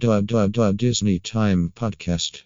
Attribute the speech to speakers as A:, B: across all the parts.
A: Disney Time Podcast.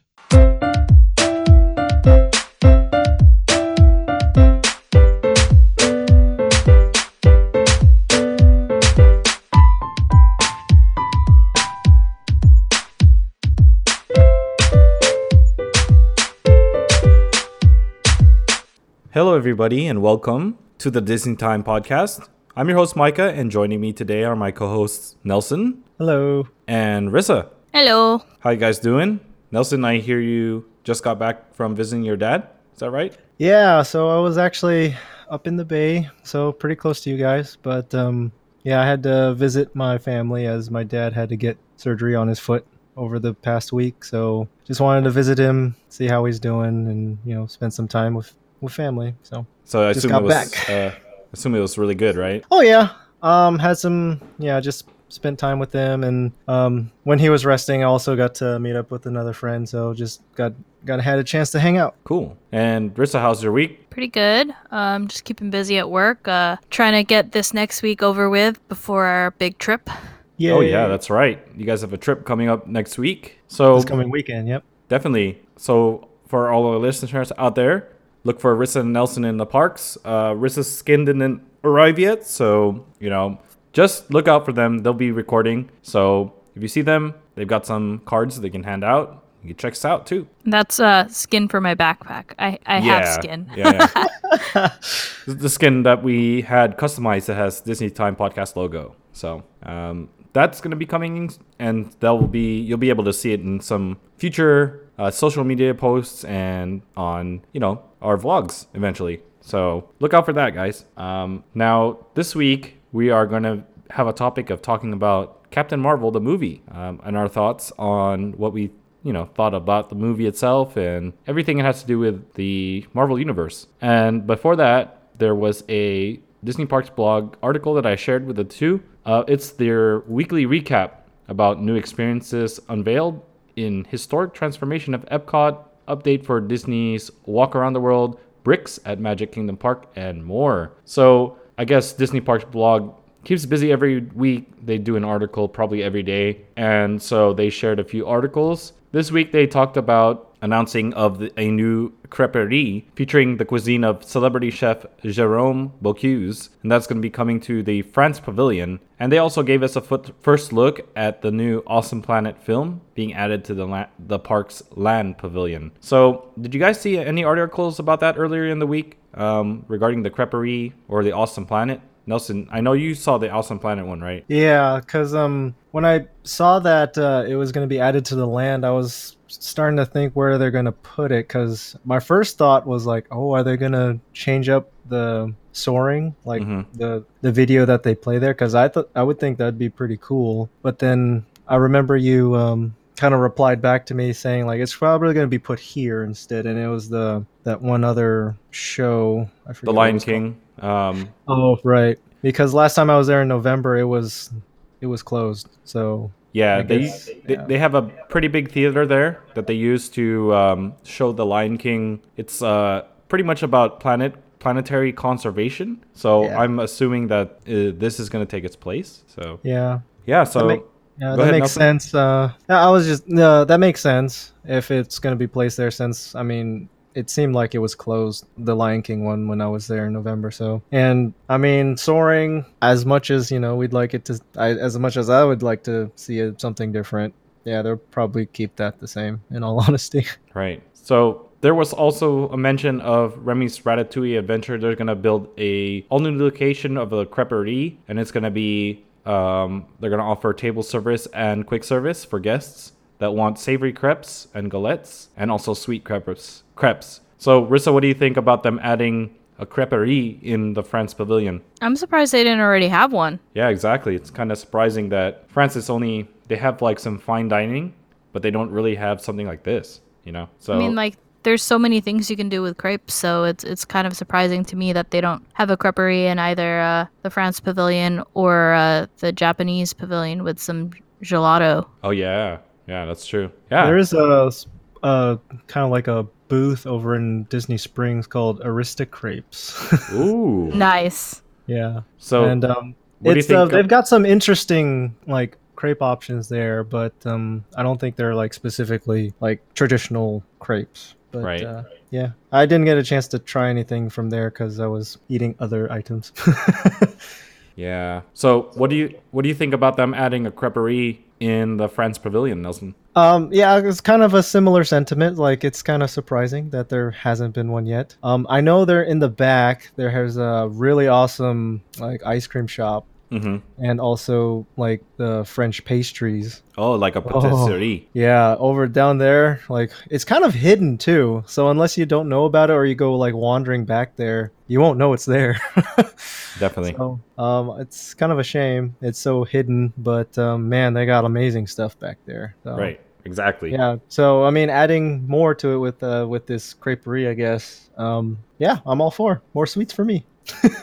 B: Hello, everybody, and welcome to the Disney Time Podcast. I'm your host, Micah, and joining me today are my co hosts, Nelson
C: Hello.
B: and Rissa.
D: Hello.
B: How you guys doing? Nelson, I hear you just got back from visiting your dad. Is that right?
C: Yeah, so I was actually up in the bay, so pretty close to you guys. But um, yeah, I had to visit my family as my dad had to get surgery on his foot over the past week. So just wanted to visit him, see how he's doing, and you know, spend some time with with family. So
B: So I
C: Just
B: assume
C: got
B: it was.
C: back.
B: Uh, assume it was really good, right?
C: oh yeah, um, had some yeah, just spent time with them, and um, when he was resting, I also got to meet up with another friend. So just got got had a chance to hang out.
B: Cool. And Rissa, how's your week?
D: Pretty good. Um, just keeping busy at work. Uh, trying to get this next week over with before our big trip.
C: Yeah.
B: Oh yeah, that's right. You guys have a trip coming up next week. So
C: this coming weekend. Yep.
B: Definitely. So for all our listeners out there, look for Rissa and Nelson in the parks. Uh, Rissa's skin didn't arrive yet, so you know, just look out for them. They'll be recording. So if you see them, they've got some cards they can hand out. You can check us out too.
D: That's uh, skin for my backpack. I, I have skin.
B: yeah, yeah. The skin that we had customized that has Disney Time Podcast logo. So um, that's going to be coming, and that will be you'll be able to see it in some future uh, social media posts and on you know our vlogs eventually. So look out for that, guys. Um, now this week we are going to have a topic of talking about Captain Marvel the movie um, and our thoughts on what we you know thought about the movie itself and everything it has to do with the Marvel universe. And before that, there was a Disney Parks blog article that I shared with the two. Uh, it's their weekly recap about new experiences unveiled in historic transformation of Epcot, update for Disney's Walk Around the World, bricks at Magic Kingdom Park, and more. So I guess Disney Parks blog keeps busy every week. They do an article probably every day. And so they shared a few articles. This week they talked about announcing of a new creperie featuring the cuisine of celebrity chef Jerome Bocuse, and that's going to be coming to the France Pavilion. And they also gave us a foot, first look at the new Awesome Planet film being added to the la- the park's land pavilion. So, did you guys see any articles about that earlier in the week um, regarding the creperie or the Awesome Planet? Nelson, I know you saw the Awesome Planet one, right?
C: Yeah, because um, when I saw that uh, it was going to be added to the land, I was starting to think where they're going to put it. Because my first thought was like, oh, are they going to change up the soaring, like
B: Mhm.
C: the the video that they play there? Because I thought I would think that'd be pretty cool. But then I remember you um, kind of replied back to me saying like it's probably going to be put here instead, and it was the that one other show. I forget
B: The Lion. King. Um,
C: Oh, right. Because last time I was there in November, it was it was closed. So
B: Yeah, they, they they have a pretty big theater there that they use to um, show the Lion King. It's uh, pretty much about planet planetary conservation. So
C: Yeah.
B: I'm assuming that uh, this is going to take its place. So
C: yeah,
B: yeah, so
C: that, make, yeah, that
B: ahead,
C: makes
B: Nelson.
C: sense. Uh, I was just no, that makes sense if it's going to be placed there. Since I mean, it seemed like it was closed, the Lion King one, when I was there in November. So, and I mean, soaring as much as you know, we'd like it to, I, as much as I would like to see it, something different. Yeah, they'll probably keep that the same. In all honesty.
B: Right. So there was also a mention of Remy's Ratatouille adventure. They're gonna build a all new location of the creperie, and it's gonna be um, they're gonna offer table service and quick service for guests that want savory crepes and galettes, and also sweet crepes. Crepes. So Rissa, what do you think about them adding a creperie in the France Pavilion?
D: I'm surprised they didn't already have one.
B: Yeah, exactly. It's kind of surprising that France is only they have like some fine dining, but they don't really have something like this. You know. So
D: I mean, like, there's so many things you can do with crepes, so it's it's kind of surprising to me that they don't have a creperie in either uh, the France Pavilion or uh, the Japanese Pavilion with some gelato.
B: Oh yeah, yeah, that's true. Yeah,
C: There is a, a kind of like a booth over in Disney Springs called Aristocrapes.
B: Ooh.
D: Nice.
C: yeah.
B: So
C: and um,
B: what do you
C: it's uh, they've got some interesting like crepe options there, but um, I don't think they're like specifically like traditional crepes. But,
B: Right.
C: Uh, yeah, I didn't get a chance to try anything from there because I was eating other items.
B: Yeah. So what do you what do you think about them adding a creperie in the France Pavilion, Nelson?
C: Um, yeah, it's kind of a similar sentiment. Like, it's kind of surprising that there hasn't been one yet. Um, I know they're in the back. There has a really awesome like ice cream shop,
B: Mm-hmm.
C: and also like the French pastries.
B: Oh, like a patisserie.
C: Yeah, over down there, like it's kind of hidden too. So unless you don't know about it or you go like wandering back there, you won't know it's there.
B: Definitely.
C: so, um, it's kind of a shame. It's so hidden, but um, man, they got amazing stuff back there. So.
B: Right. Exactly.
C: Yeah. So I mean, adding more to it with uh, with this creperie, I guess. Um, yeah, I'm all for more sweets for me.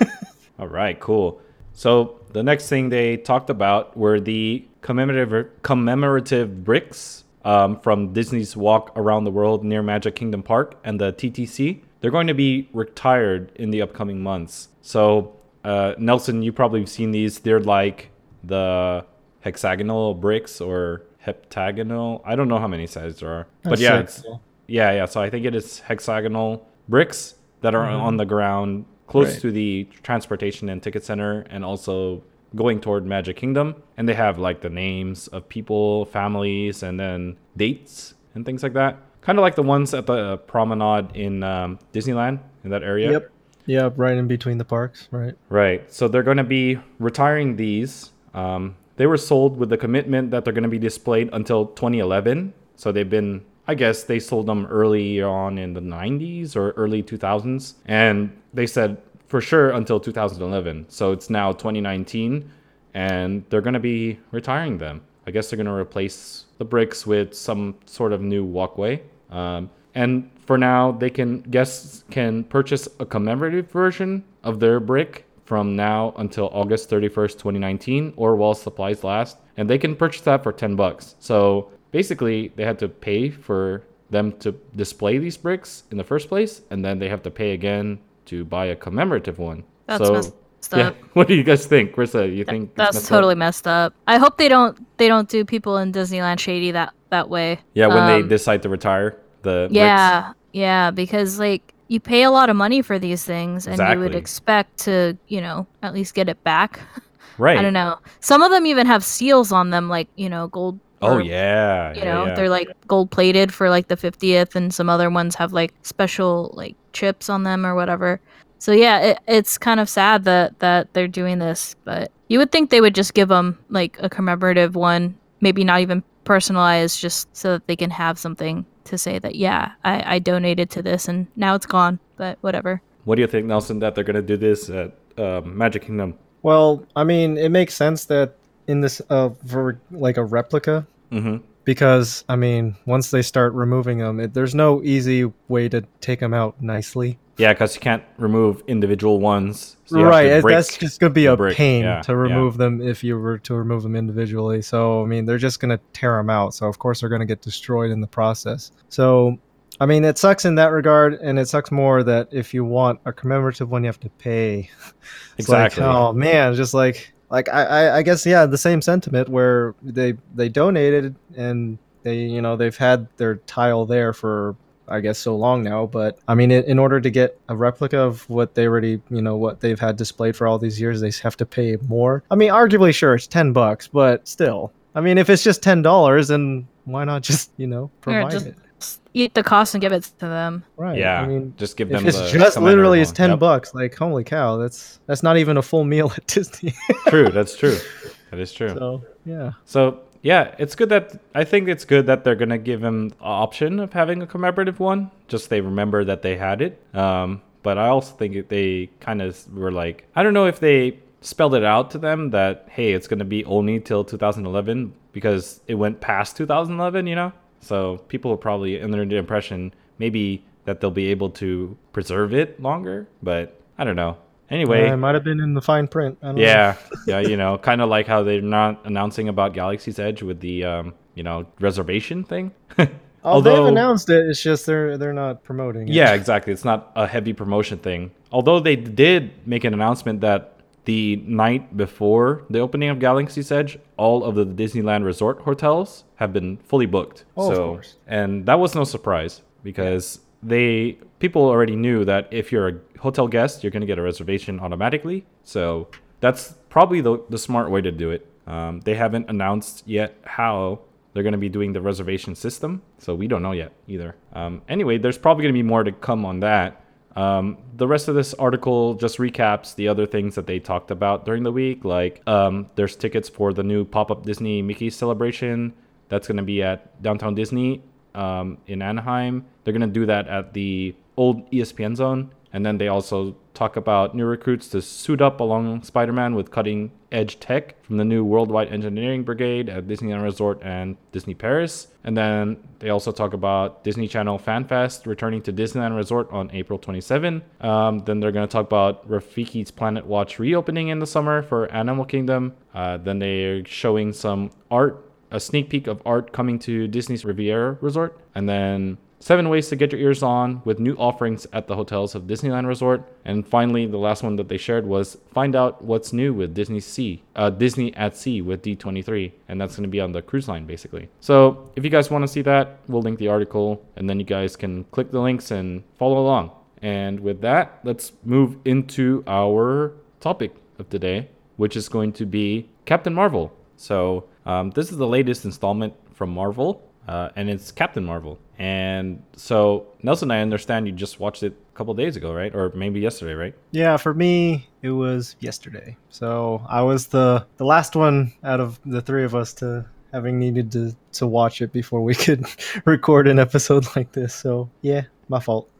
B: All right, cool. So the next thing they talked about were the commemorative commemorative bricks um, from Disney's Walk Around the World near Magic Kingdom Park and the TTC. They're going to be retired in the upcoming months. So uh, Nelson, you probably have seen these. They're like the hexagonal bricks or heptagonal. I don't know how many sizes there are, but
C: That's
B: yeah, it's yeah, yeah. So I think it is hexagonal bricks that are on the ground close.
C: Right.
B: to the transportation and ticket center and also going toward Magic Kingdom. And they have like the names of people, families, and then dates and things like that. Kind of like the ones at the promenade in um, Disneyland in that area.
C: Yep. Yep. Right in between the parks. Right.
B: Right. So they're going to be retiring these. Um, they were sold with the commitment that they're going to be displayed until 2011. So they've been, I guess, they sold them early on in the 90s or early 2000s. And they said for sure until 2011. So it's now 2019 and they're going to be retiring them. I guess they're going to replace the bricks with some sort of new walkway. Um, and for now, they can guests can purchase a commemorative version of their brick from now until August 31st, 2019, or while supplies last, and they can purchase that for 10 bucks. So basically, they had to pay for them to display these bricks in the first place, and then they have to pay again to buy a commemorative one.
D: That's
B: so,
D: messed
B: yeah.
D: up.
B: What do you guys think, Rissa? You think it's
D: That's
B: messed up?
D: totally messed up. I hope they don't they don't do people in Disneyland shady that that way.
B: Yeah, when they
D: Um,
B: decide to retire the bricks.
D: Yeah, yeah, because like you pay a lot of money for these things, and you would expect to, you know, at least get it back.
B: right.
D: I don't know. Some of them even have seals on them, like you know, gold.
B: Oh
D: or,
B: yeah,
D: You
B: yeah,
D: know,
B: yeah.
D: they're like gold plated for like the 50th, and some other ones have like special like chips on them or whatever. So yeah, it, it's kind of sad that that they're doing this, but you would think they would just give them like a commemorative one, maybe not even personalized, just so that they can have something to say that yeah, I, I donated to this and now it's gone. But whatever.
B: What do you think, Nelson? That they're gonna do this at um, Magic Kingdom?
C: Well, I mean, it makes sense that in this uh for like a replica
B: Mm-hmm.
C: because I mean, once they start removing them, it, there's no easy way to take them out nicely.
B: Yeah, because you can't remove individual ones. so
C: right,
B: to
C: it-
B: break
C: that's just gonna be a
B: brick,
C: pain
B: yeah,
C: to
B: yeah.
C: remove them if you were to remove them individually. So I mean, they're just gonna tear them out. So of course they're gonna get destroyed in the process. So I mean, it sucks in that regard, and it sucks more that if you want a commemorative one, you have to pay. It's like,
B: Exactly.
C: oh man, just like like I, I I guess yeah, the same sentiment where they they donated and they you know they've had their tile there for I guess so long now, but I mean, in, in order to get a replica of what they already, you know, what they've had displayed for all these years, they have to pay more. I mean, arguably, sure, it's ten bucks, but still, I mean, if it's just ten dollars, then why not just, you know,
D: Yeah,
C: provide
D: just-
C: it?
D: Eat the cost and give it to them.
C: Right.
B: Yeah,
C: I mean,
B: just give them.
C: it's
B: the
C: just literally it's ten
B: Yep.
C: bucks, like holy cow, that's that's not even a full meal at Disney.
B: True, that's true. That is true.
C: so yeah.
B: So yeah, it's good that I think it's good that they're gonna give him the option of having a commemorative one. Just they remember that they had it. Um, but I also think it- they kind of were like, I don't know if they spelled it out to them that hey, it's gonna be only till 2011 because it went past 2011, you know. So people will probably under the impression maybe that they'll be able to preserve it longer, but I don't know. Anyway,
C: Uh, it might have been in the fine print. I don't know.
B: yeah, yeah, you know, kind of like how they're not announcing about Galaxy's Edge with the um, you know, reservation thing.
C: Oh, they've announced it. It's just they're they're not promoting it.
B: yeah, exactly. It's not a heavy promotion thing. Although they did make an announcement that the night before the opening of Galaxy's Edge, all of the Disneyland Resort hotels have been fully booked.
C: Oh, of course.
B: and that was no surprise because they people already knew that if you're a hotel guest, you're going to get a reservation automatically. So that's probably the, the smart way to do it. Um, they haven't announced yet how they're going to be doing the reservation system, so we don't know yet either. Um, anyway, there's probably going to be more to come on that. Um, the rest of this article just recaps the other things that they talked about during the week, like um, there's tickets for the new pop up Disney Mickey celebration that's going to be at Downtown Disney um, in Anaheim. They're going to do that at the old ESPN zone. And then they also talk about new recruits to suit up along Spider Man with cutting edge tech from the new Worldwide Engineering Brigade at Disneyland Resort and Disney Paris. And then they also talk about Disney Channel Fan Fest returning to Disneyland Resort on April 27. Um, then they're going to talk about Rafiki's Planet Watch reopening in the summer for Animal Kingdom. Uh, then they're showing some art a sneak peek of art coming to Disney's Riviera Resort, and then seven ways to get your ears on with new offerings at the hotels of Disneyland Resort. And finally, the last one that they shared was find out what's new with Disney Sea, uh, Disney at Sea with D23, and that's going to be on the cruise line basically. So if you guys want to see that, we'll link the article, and then you guys can click the links and follow along. And with that, let's move into our topic of today, which is going to be Captain Marvel. So um, this is the latest installment from Marvel, uh, and it's Captain Marvel. And so Nelson, I understand you just watched it a couple days ago, right? Or maybe yesterday, right?
C: Yeah, for me it was yesterday. So I was the the last one out of the three of us to having needed to to watch it before we could record an episode like this. So yeah, my fault.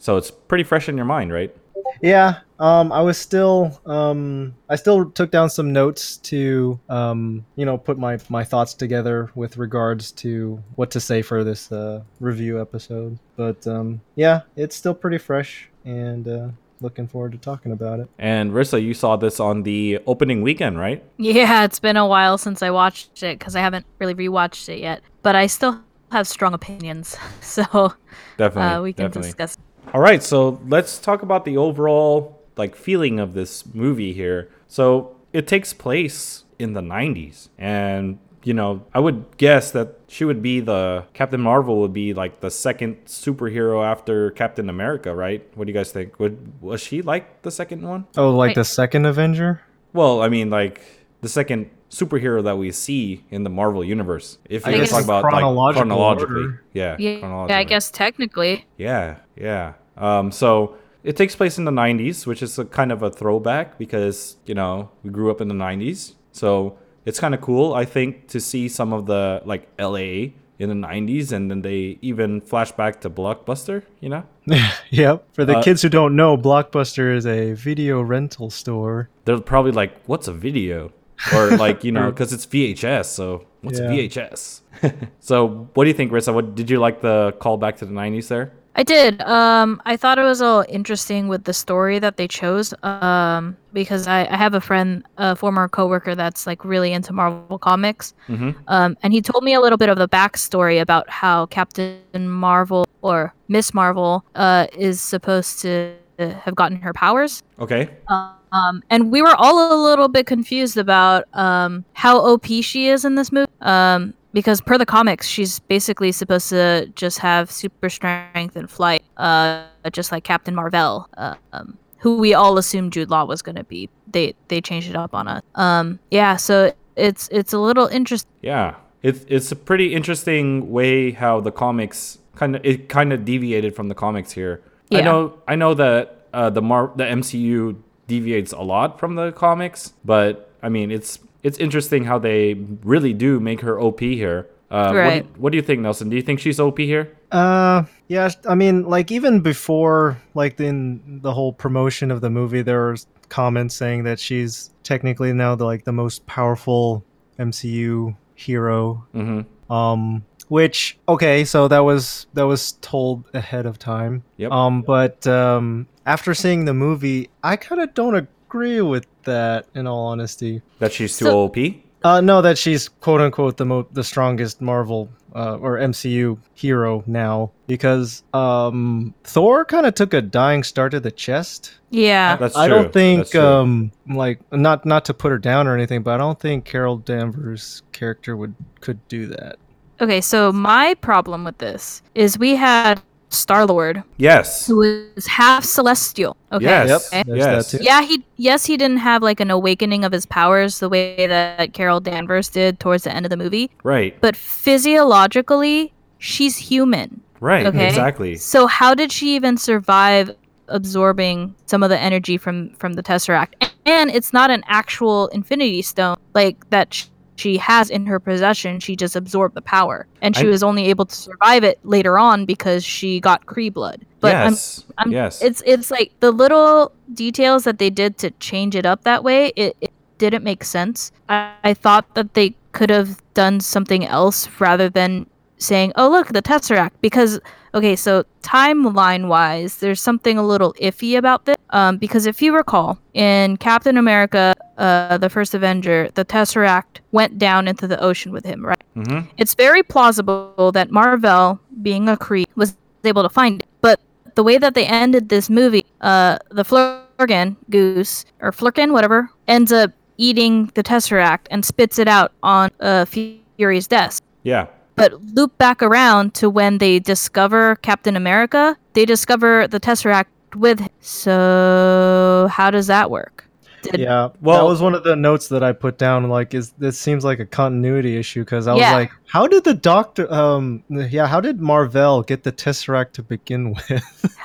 B: So it's pretty fresh in your mind, right?
C: Yeah, um, I was still um, I still took down some notes to um, you know put my my thoughts together with regards to what to say for this uh, review episode. But um, yeah, it's still pretty fresh and. Uh, Looking forward to talking about it.
B: And Rissa, you saw this on the opening weekend, right?
D: Yeah, it's been a while since I watched it because I haven't really rewatched it yet. But I still have strong opinions, so
B: Definitely.
D: uh, we can
B: definitely.
D: discuss.
B: All right, so let's talk about the overall like feeling of this movie here. So it takes place in the 90s and you know, I would guess that she would be the Captain Marvel would be like the second superhero after Captain America, right? What do you guys think? Would was she like the second one?
C: Oh, like
D: Wait.
C: the second Avenger?
B: Well, I mean like the second superhero that we see in the Marvel universe. If
C: I
B: you
D: guess
B: talk about like
C: chronological
B: chronologically.
C: order.
B: Yeah,
D: Yeah,
B: chronologically.
D: yeah, I guess technically.
B: Yeah, yeah. Um, so it takes place in the 90s, which is a kind of a throwback because, you know, we grew up in the 90s. So it's kind of cool, I think, to see some of the, like, LA in the 90s and then they even flash back to Blockbuster, you know?
C: yep. For the
B: Uh,
C: kids who don't know, Blockbuster is a video rental store.
B: They're probably like, what's a video? Or, like, you know, because it's VHS. So what's
C: Yeah.
B: VHS? so what do you think, Rissa? What, did you like the callback to the 90s there?
D: I did. Um, I thought it was all interesting with the story that they chose. Um, because I, I have a friend, a former coworker that's like really into Marvel comics.
B: Mm-hmm.
D: Um, and he told me a little bit of the backstory about how Captain Marvel or Miss Marvel uh, is supposed to have gotten her powers.
B: Okay.
D: Um, and we were all a little bit confused about um, how OP she is in this movie. Um, because per the comics, she's basically supposed to just have super strength and flight, uh, just like Captain Marvel, uh, um, who we all assumed Jude Law was going to be. They they changed it up on us. Um, yeah, so it's it's a little interesting.
B: Yeah, it's it's a pretty interesting way how the comics kind of it kind of deviated from the comics here.
D: Yeah.
B: I know I know that uh, the Mar the MCU deviates a lot from the comics, but I mean it's it's interesting how they really do make her OP here. Uh,
D: Right.
B: what, do, what do you think, Nelson? Do you think she's OP here?
C: Uh, yeah. I mean, like even before, like in the whole promotion of the movie, there was comments saying that she's technically now the like the most powerful MCU hero.
B: Mm-hmm.
C: Um, which okay, so that was that was told ahead of time.
B: Yep.
C: Um, but um, after seeing the movie, I kind of don't agree with that. In all honesty,
B: That she's too
D: So-
B: OP.
C: Uh, no, that she's quote unquote the mo- the strongest Marvel uh, or MCU hero now because um, Thor kind of took a dying start to the chest.
D: Yeah.
B: That's
C: I
B: true.
C: don't think
B: That's true.
C: um like not not to put her down or anything, but I don't think Carol Danvers' character would could do that.
D: Okay, so my problem with this is we had Star Lord,
B: yes.
D: Who is half celestial. Okay.
B: Yes.
C: Yep, there's
B: yes.
D: Yeah, he yes he didn't have like an awakening of his powers the way that Carol Danvers did towards the end of the movie,
B: Right.
D: but physiologically she's human.
B: Right.
D: Okay.
B: Exactly.
D: So how did she even survive absorbing some of the energy from from the Tesseract? And it's not an actual Infinity Stone like that sh- she has in her possession. She just absorbed the power, and she
B: I-
D: was only able to survive it later on because she got Kree blood. But I'm
B: yes.
D: I'm,
B: yes.
D: It's it's like the little details that they did to change it up that way. It, it didn't make sense. I, I thought that they could have done something else rather than saying, "Oh, look, the Tesseract." Because okay, so timeline wise, there's something a little iffy about this. Um, because if you recall, in Captain America, uh, the first Avenger, the Tesseract went down into the ocean with him, right?
B: hmm
D: It's very plausible that Marvel, being a Kree, was able to find it. But the way that they ended this movie, uh, the Flurgan goose or Flerken, whatever, ends up eating the Tesseract and spits it out on uh, Fury's desk.
B: Yeah.
D: But loop back around to when they discover Captain America, they discover the Tesseract with. him. So how does that work? Did,
C: Yeah,
B: Well-
C: that was one of the notes that I put down. Like, is this seems like a continuity issue? Because I was
D: Yeah.
C: like, how did the Doctor, um, yeah, how did Marvel get the Tesseract to begin with?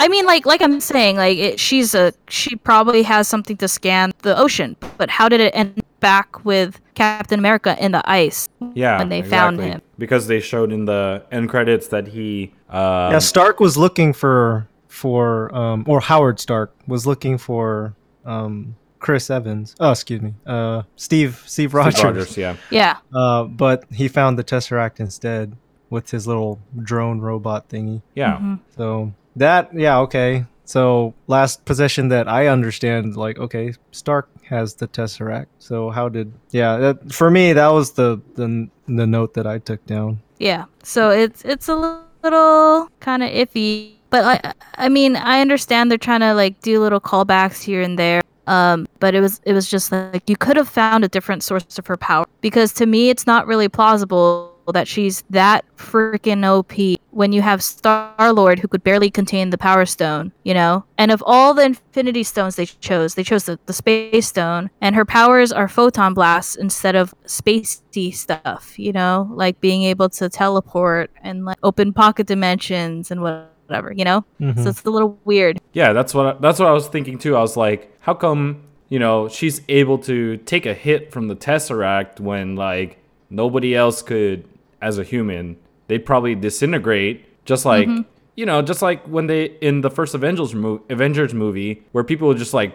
D: I mean, like, like I'm saying, like, it, she's a she probably has something to scan the ocean, but how did it end back with Captain America in the ice?
B: Yeah.
D: When they found him.
B: Because they showed in the end credits that he. Um,
C: yeah, Stark was looking for for um, or Howard Stark was looking for um Chris Evans. Oh, excuse me, uh, Steve Steve
B: Steve
C: Rogers.
B: Rogers. Yeah.
D: Yeah,
C: Uh, but he found the Tesseract instead with his little drone robot thingy.
B: Yeah.
D: Mhm.
C: So that, yeah, okay. So last possession that I understand, like, okay, Stark has the Tesseract. So how did? Yeah, that, for me, that was the, the the note that I took down.
D: yeah. So it's it's a little kind of iffy, but I I mean I understand they're trying to like do little callbacks here and there. Um, but it was it was just like you could have found a different source of her power because to me it's not really plausible that she's that freaking OP when you have Star Lord who could barely contain the Power Stone, you know? And of all the Infinity Stones they chose, they chose the, the Space Stone, and her powers are photon blasts instead of spacey stuff, you know? Like being able to teleport and like open pocket dimensions and whatever, you know?
C: Mhm.
D: So it's a little weird.
B: Yeah, that's what I, that's what I was thinking too. I was like, how come you know she's able to take a hit from the Tesseract when like nobody else could as a human? They'd probably disintegrate, just like you know, just like when they in the first Avengers movie, Avengers movie, where people were just like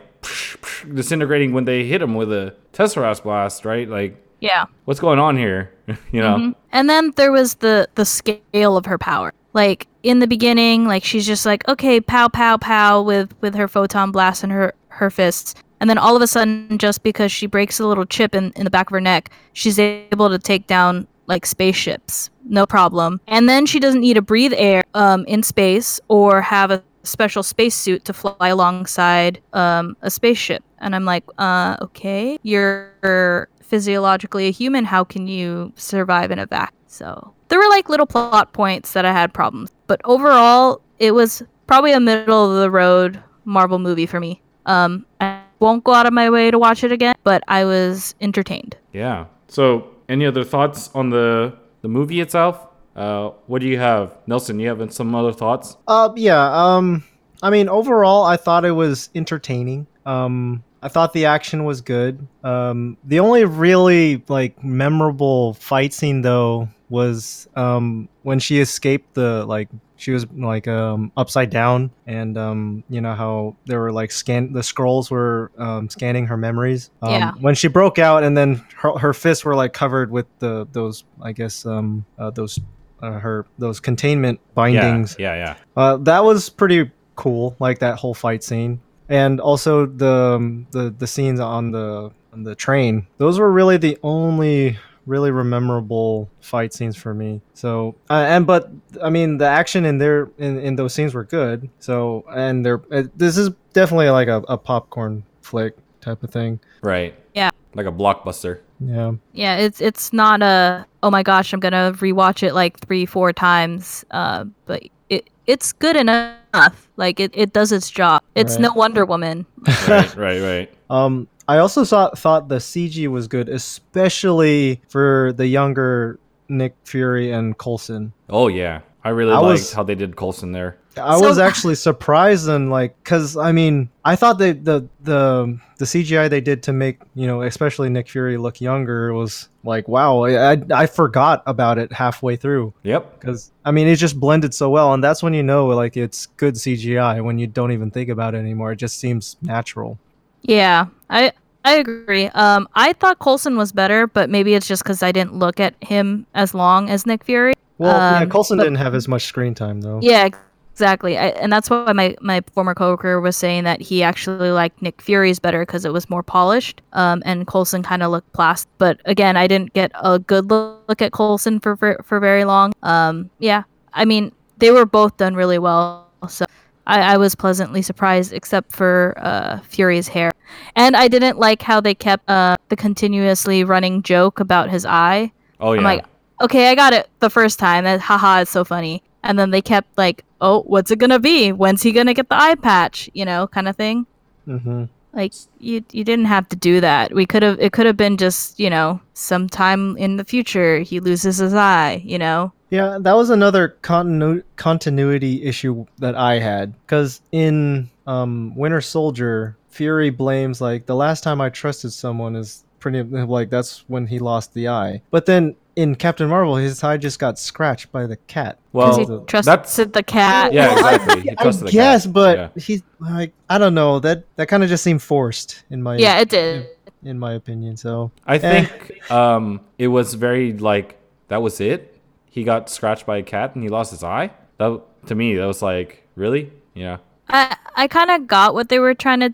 B: disintegrating when they hit them with a Tesseract blast, right? Like,
D: Yeah.
B: what's going on here? you know?
D: Mhm. And then there was the the scale of her power. Like in the beginning, like she's just like, okay, pow pow pow with with her photon blast and her her fists. And then all of a sudden, just because she breaks a little chip in, in the back of her neck, she's able to take down like spaceships, no problem. And then she doesn't need to breathe air um, in space or have a special spacesuit to fly alongside um, a spaceship. And I'm like, uh, okay, you're physiologically a human. How can you survive in a vacuum? So there were like little plot points that I had problems, but overall, it was probably a middle of the road Marvel movie for me. Um, I won't go out of my way to watch it again, but I was entertained.
B: Yeah. So, any other thoughts on the the movie itself? Uh, what do you have, Nelson? You have some other thoughts?
C: Uh, yeah. Um, I mean, overall, I thought it was entertaining. Um, I thought the action was good. Um, the only really like memorable fight scene though was um when she escaped the like she was like um upside down and um you know how there were like scan the Skrulls were um, scanning her memories um,
D: Yeah.
C: when she broke out and then her, her fists were like covered with the those i guess um uh, those uh, her those containment bindings
B: Yeah, yeah,
C: uh, that was pretty cool, like that whole fight scene, and also the um, the the scenes on the on the train. Those were really the only really memorable fight scenes for me. So uh, and but I mean the action in there in, in those scenes were good. So and they're uh, this is definitely like a, a popcorn flick type of thing.
B: Right.
D: Yeah.
B: Like a blockbuster.
C: Yeah.
D: Yeah, it's it's not a oh my gosh, I'm gonna rewatch it like three, four times. Uh, but it it's good enough. Like it, it does its job. It's
C: Right.
D: no Wonder Woman.
B: Right, right, right.
C: Um, I also saw, thought the CG was good, especially for the younger Nick Fury and Coulson.
B: Oh yeah. I really
C: I
B: liked
C: was-
B: how they did Coulson there.
C: I
D: So-
C: was actually surprised and like, cause I mean, I thought that the the the CGI they did to make you know, especially Nick Fury look younger was like, wow, I I, I forgot about it halfway through.
B: Yep.
C: Because I mean, it just blended so well, and that's when you know like it's good CGI when you don't even think about it anymore. It just seems natural.
D: Yeah, I I agree. Um, I thought Coulson was better, but maybe it's just because I didn't look at him as long as Nick Fury.
C: Well, yeah,
D: Um,
C: Coulson
D: but-
C: didn't have as much screen time though.
D: Yeah, exactly. I, and that's why my, my former coworker was saying that he actually liked Nick Fury's better because it was more polished. Um, and Coulson kind of looked plastic. But again, I didn't get a good look at Coulson for for, for very long. Um, yeah, I mean they were both done really well. So. I, I was pleasantly surprised, except for uh, Fury's hair, and I didn't like how they kept uh, the continuously running joke about his eye.
B: Oh yeah.
D: I'm like, okay, I got it the first time. That haha, it's so funny. And then they kept like, oh, what's it gonna be? When's he gonna get the eye patch? You know, kind of thing.
C: Mm-hmm.
D: Like you, you didn't have to do that. We could have. It could have been just, you know, sometime in the future he loses his eye. You know.
C: Yeah, that was another continu- continuity issue that I had because in um, Winter Soldier, Fury blames like the last time I trusted someone is pretty like that's when he lost the eye. But then in Captain Marvel, his eye just got scratched by the cat.
B: Well,
D: Because he
C: the-
D: trusted
B: that's-
D: the cat.
B: Yeah, exactly. He
C: I
B: trusted the
C: guess,
B: cat.
C: but
B: Yeah.
C: he's like I don't know that that kind of just seemed forced in my
D: Yeah, it did.
C: in my opinion. So
B: I
C: Eh.
B: think um, it was very like that was it. He got scratched by a cat and he lost his eye. That to me, that was like really, yeah,
D: I I kind of got what they were trying to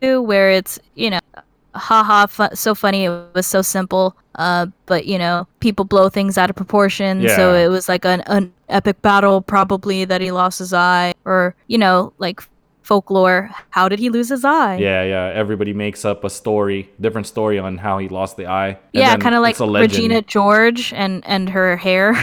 D: do, where it's you know, haha, fu- so funny. It was so simple. Uh, but you know, people blow things out of proportion. So it was like an an epic battle, probably that he lost his eye, or you know, like folklore. How did he lose his eye?
B: yeah, yeah. Everybody makes up a story, different story on how he lost the eye. and
D: Yeah, kind of like
B: it's a legend.
D: Regina George and and her hair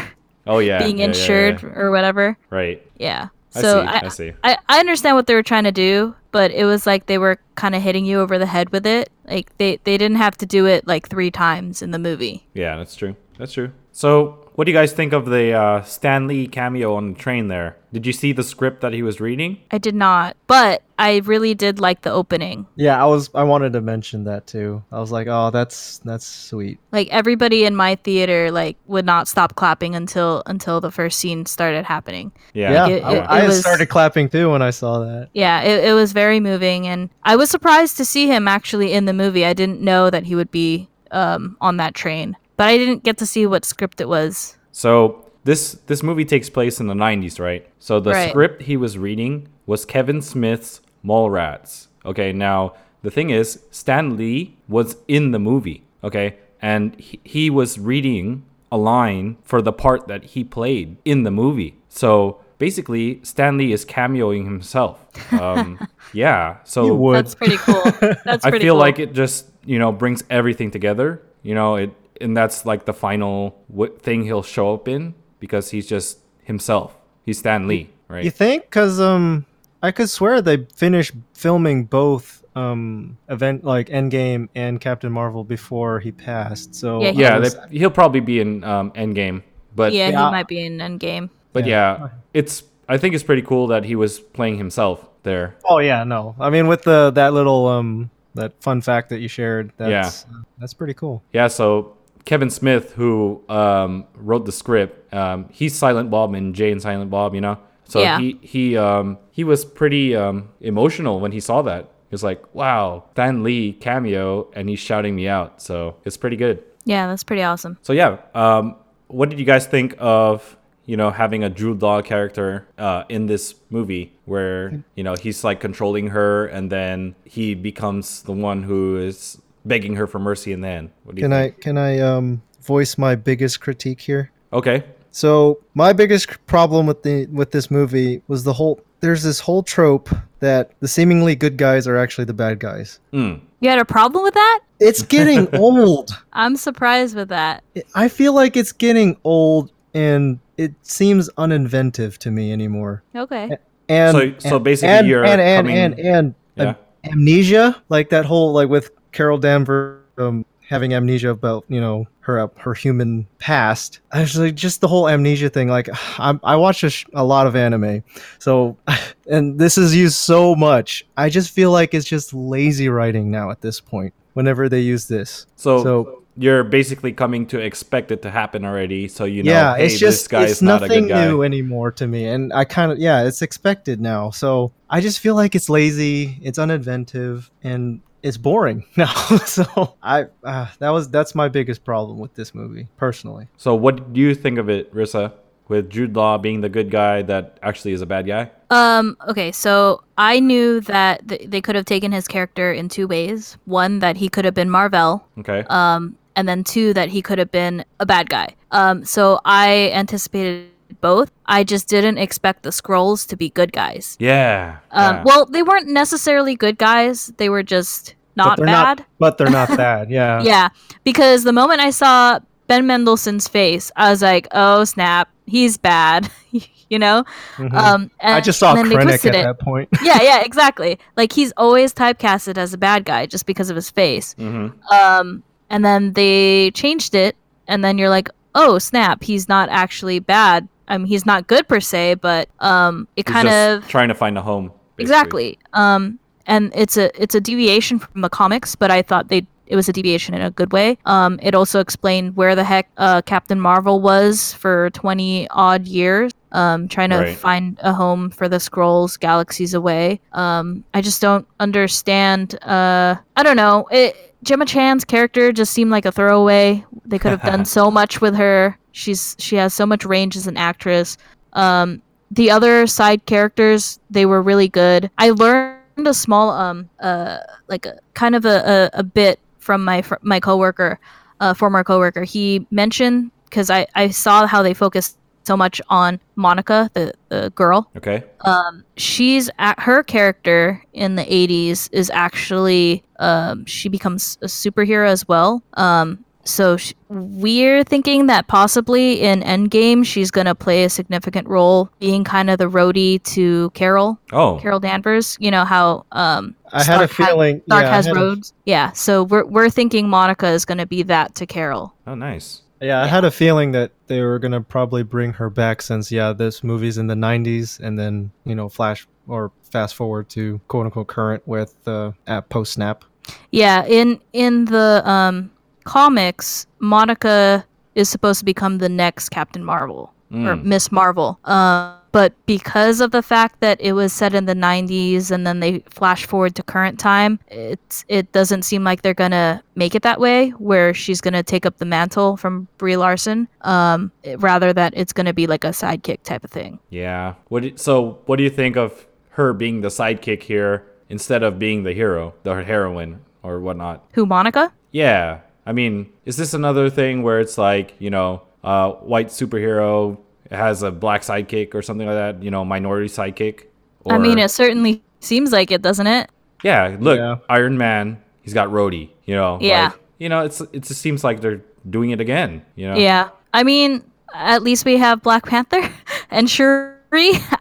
B: Oh yeah,
D: being
B: yeah, yeah,
D: insured
B: yeah.
D: or whatever.
B: Right.
D: Yeah.
B: I
D: So
B: see.
D: I,
B: I see.
D: I, I understand what they were trying to do, but it was like they were kind of hitting you over the head with it. Like they, they didn't have to do it like three times in the movie.
B: Yeah, that's true. That's true. So, what do you guys think of the uh, Stan Lee cameo on the train there? Did you see the script that he was reading?
D: I did not, but I really did like the opening.
C: yeah, I was I wanted to mention that too. I was like, oh, that's that's sweet.
D: Like everybody in my theater like would not stop clapping until until the first scene started happening.
B: Yeah.
C: Yeah,
D: it-
C: I,
D: it-
C: I
D: was-
C: started clapping too when I saw that.
D: Yeah, it, it was very moving, and I was surprised to see him actually in the movie. I didn't know that he would be um, on that train, but I didn't get to see what script it was.
B: So this this movie takes place in the 90s, right? So the
D: Right.
B: script he was reading was Kevin Smith's Mallrats. Okay, now the thing is, Stan Lee was in the movie. Okay, and he, he was reading a line for the part that he played in the movie. So basically, Stan Lee is cameoing himself. Um, yeah. So
C: You would.
D: That's pretty cool. That's pretty cool.
B: I feel
D: cool.
B: like it just you know brings everything together. You know it, and that's like the final w- thing he'll show up in because he's just himself. He's Stan Lee, right?
C: You think? Because um, I could swear they finished filming both um event like Endgame and Captain Marvel before he passed. So
D: Yeah,
B: yeah,
C: was-
B: they, he'll probably be in um, Endgame, but
D: yeah,
C: Yeah.
D: he might be in Endgame.
B: but
C: Yeah.
B: yeah. it's I think it's pretty cool that he was playing himself there.
C: oh yeah, no. I mean, with the that little um that fun fact that you shared, that's that's pretty cool.
B: Yeah, so Kevin Smith, who um, wrote the script, um, he's Silent Bob and Jay and Silent Bob, you know. So
D: Yeah.
B: he he um, he was pretty um, emotional when he saw that. He was like, "Wow, Stan Lee cameo," and he's shouting me out. So it's pretty good.
D: Yeah, that's pretty awesome.
B: So yeah, um, what did you guys think of you know having a Jude Law character uh, in this movie where you know he's like controlling her, and then he becomes the one who is begging her for mercy in the end. What do you
C: Can I can I um voice my biggest critique here?
B: Okay.
C: So my biggest problem with the with this movie was the whole. There's this whole trope that the seemingly good guys are actually the bad guys.
B: Mm.
D: You had a problem with that?
C: It's getting old.
D: I'm surprised with that.
C: I feel like it's getting old, and it seems uninventive to me anymore.
D: Okay.
C: And
B: So- so basically
C: and,
B: you're
C: and and
B: coming-
C: and, and
B: Yeah.
C: amnesia, like that whole like with Carol Danvers um, having amnesia about you know her her human past. Actually, just the whole amnesia thing. Like I, I watch a, sh- a lot of anime, so and this is used so much. I just feel like it's just lazy writing now at this point. Whenever they use this,
B: So,
C: So-
B: you're basically coming to expect it to happen already, so you know,
C: yeah,
B: hey,
C: it's just
B: this guy
C: it's
B: is not a
C: nothing
B: good guy.
C: new anymore to me, and I kind of yeah, it's expected now. So I just feel like it's lazy, it's uninventive, and it's boring now. so I uh, that was that's my biggest problem with this movie personally.
B: So, what do you think of it, Rissa? With Jude Law being the good guy that actually is a bad guy?
D: Um, okay, so I knew that th- they could have taken his character in two ways. One, that he could have been Marvel,
B: Okay.
D: um, and then two, that he could have been a bad guy. Um, so I anticipated both. I just didn't expect the Skrulls to be good guys.
B: yeah.
D: Um,
B: yeah.
D: Well, they weren't necessarily good guys. They were just not
C: they're
D: bad.
C: Not, but they're not bad. Yeah.
D: Yeah, because the moment I saw Ben Mendelsohn's face, I was like, "Oh snap, he's bad," you know.
C: Mhm.
D: Um, and,
C: I just saw
D: and then they
C: Krennic
D: twisted
C: at
D: it.
C: that point.
D: yeah, yeah, exactly. Like he's always typecasted as a bad guy just because of his face.
B: Mhm.
D: Um, and then they changed it, and then you're like, "Oh snap, he's not actually bad." I mean, he's not good per se, but um, it
B: He's
D: kind of
B: trying to find a home. basically.
D: Exactly. Um, and it's a it's a deviation from the comics, but I thought they it was a deviation in a good way. Um, it also explained where the heck uh, Captain Marvel was for twenty odd years, um, trying to
B: Right.
D: find a home for the Skrulls galaxies away. Um, I just don't understand. Uh, I don't know. It, Gemma Chan's character just seemed like a throwaway. They could have done so much with her. She's she has so much range as an actress. Um, the other side characters they were really good i learned a small um uh like a kind of a, a, a bit from my fr- my coworker uh former coworker he mentioned because i i saw how they focused so much on monica the the girl
B: Okay.
D: um she's at her character in the 80s is actually um she becomes a superhero as well um so sh- we're thinking that possibly in endgame she's going to play a significant role being kind of the Rhodey to carol
B: Oh.
D: carol danvers you know how um
C: I had a
D: Stark ha-
C: feeling.
D: Stark
C: yeah,
D: has
C: had a-
D: Rhodes yeah so we're, we're thinking monica is going to be that to carol
B: Oh, nice.
C: Yeah, I had a feeling that they were gonna probably bring her back since yeah, this movie's in the '90s, and then you know, flash or fast forward to quote unquote current with uh, at post snap.
D: Yeah, in in the um comics, Monica is supposed to become the next Captain Marvel or
B: Mm.
D: Miss Marvel. Um, but because of the fact that it was set in the 90s and then they flash forward to current time, it's it doesn't seem like they're gonna make it that way, where she's gonna take up the mantle from Brie Larson. Um, rather that it's gonna be like a sidekick type of thing.
B: Yeah. What? so, what do you think of her being the sidekick here instead of being the hero, the heroine, or whatnot?
D: Who Monica?
B: Yeah. I mean, is this another thing where it's like, you know, uh, white superhero has a black sidekick or something like that? You know, minority sidekick.
D: I mean, it certainly seems like it, doesn't it?
B: Yeah. Look,
C: Yeah.
B: Iron Man. He's got Rhodey. You know.
D: Yeah.
B: Like, you know, it's it just seems like they're doing it again. You know.
D: Yeah. I mean, at least we have Black Panther and Shuri.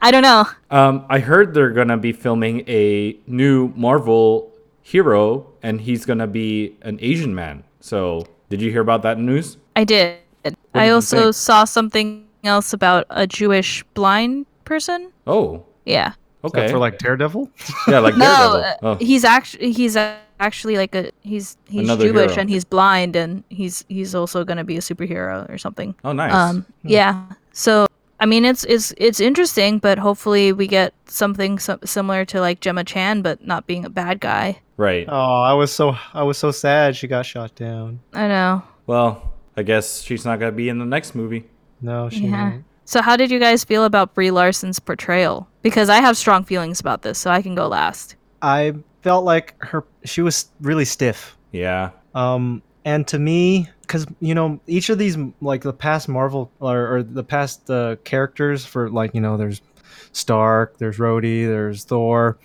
D: I don't know.
B: Um, I heard they're gonna be filming a new Marvel hero, and he's gonna be an Asian man. So, did you hear about that news?
D: I did.
B: did
D: I
B: you
D: also
B: think?
D: saw something else about a Jewish blind person.
B: Oh,
D: Yeah.
B: Okay.
C: for like Daredevil.
B: yeah, like
D: No,
B: Daredevil.
D: uh,
B: Oh.
D: he's actually he's a- actually like a he's he's
B: Another
D: Jewish
B: hero.
D: and he's blind and he's he's also going to be a superhero or something.
B: oh, nice.
D: Um yeah. So I mean it's it's it's interesting but hopefully we get something so- similar to like Gemma Chan but not being a bad guy.
B: right.
C: Oh, I was so I was so sad she got shot down.
D: I know.
B: Well, I guess she's not gonna be in the next movie.
C: No, she.
D: Yeah.
C: won't.
D: So how did you guys feel about Brie Larson's portrayal? Because I have strong feelings about this, so I can go last.
C: I felt like her she was really stiff
B: Yeah.
C: Um, and to me, because you know, each of these like the past Marvel or, or the past uh, characters for like you know, there's Stark, there's Rhodey, there's Thor.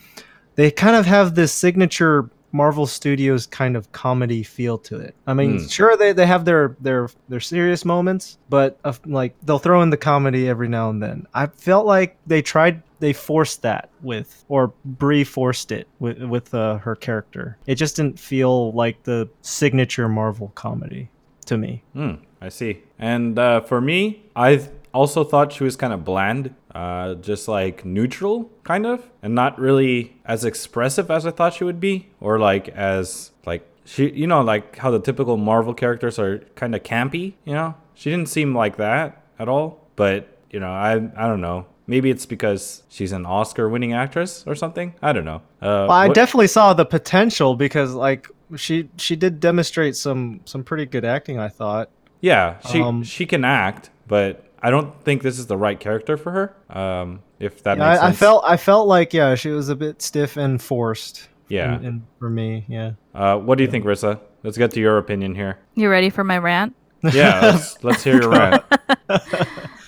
C: They kind of have this signature Marvel Studios kind of comedy feel to it. I mean,
B: Hmm.
C: sure they, they have their their their serious moments, but uh, like they'll throw in the comedy every now and then. I felt like they tried they forced that with or Brie forced it with with uh, her character. It just didn't feel like the signature Marvel comedy to me.
B: Hmm, I see. And uh, for me, I also thought she was kind of bland, uh, just like neutral, kind of, and not really as expressive as I thought she would be, or like as like she, you know, like how the typical Marvel characters are kind of campy. You know, she didn't seem like that at all. But you know, I I don't know. Maybe it's because she's an Oscar-winning actress or something. I don't know. Uh,
C: Well, I
B: what-
C: definitely saw the potential because like she she did demonstrate some some pretty good acting. I thought.
B: Yeah, she
C: Um,
B: she can act, but I don't think this is the right character for her. Um, if that
C: Yeah,
B: makes
C: I, I
B: sense.
C: felt I felt like yeah she was a bit stiff and forced.
B: Yeah.
C: And, and for me, yeah.
B: Uh, what do you think, Rissa? Let's get to your opinion here.
D: You ready for my rant?
B: Yeah, let's, let's hear your rant.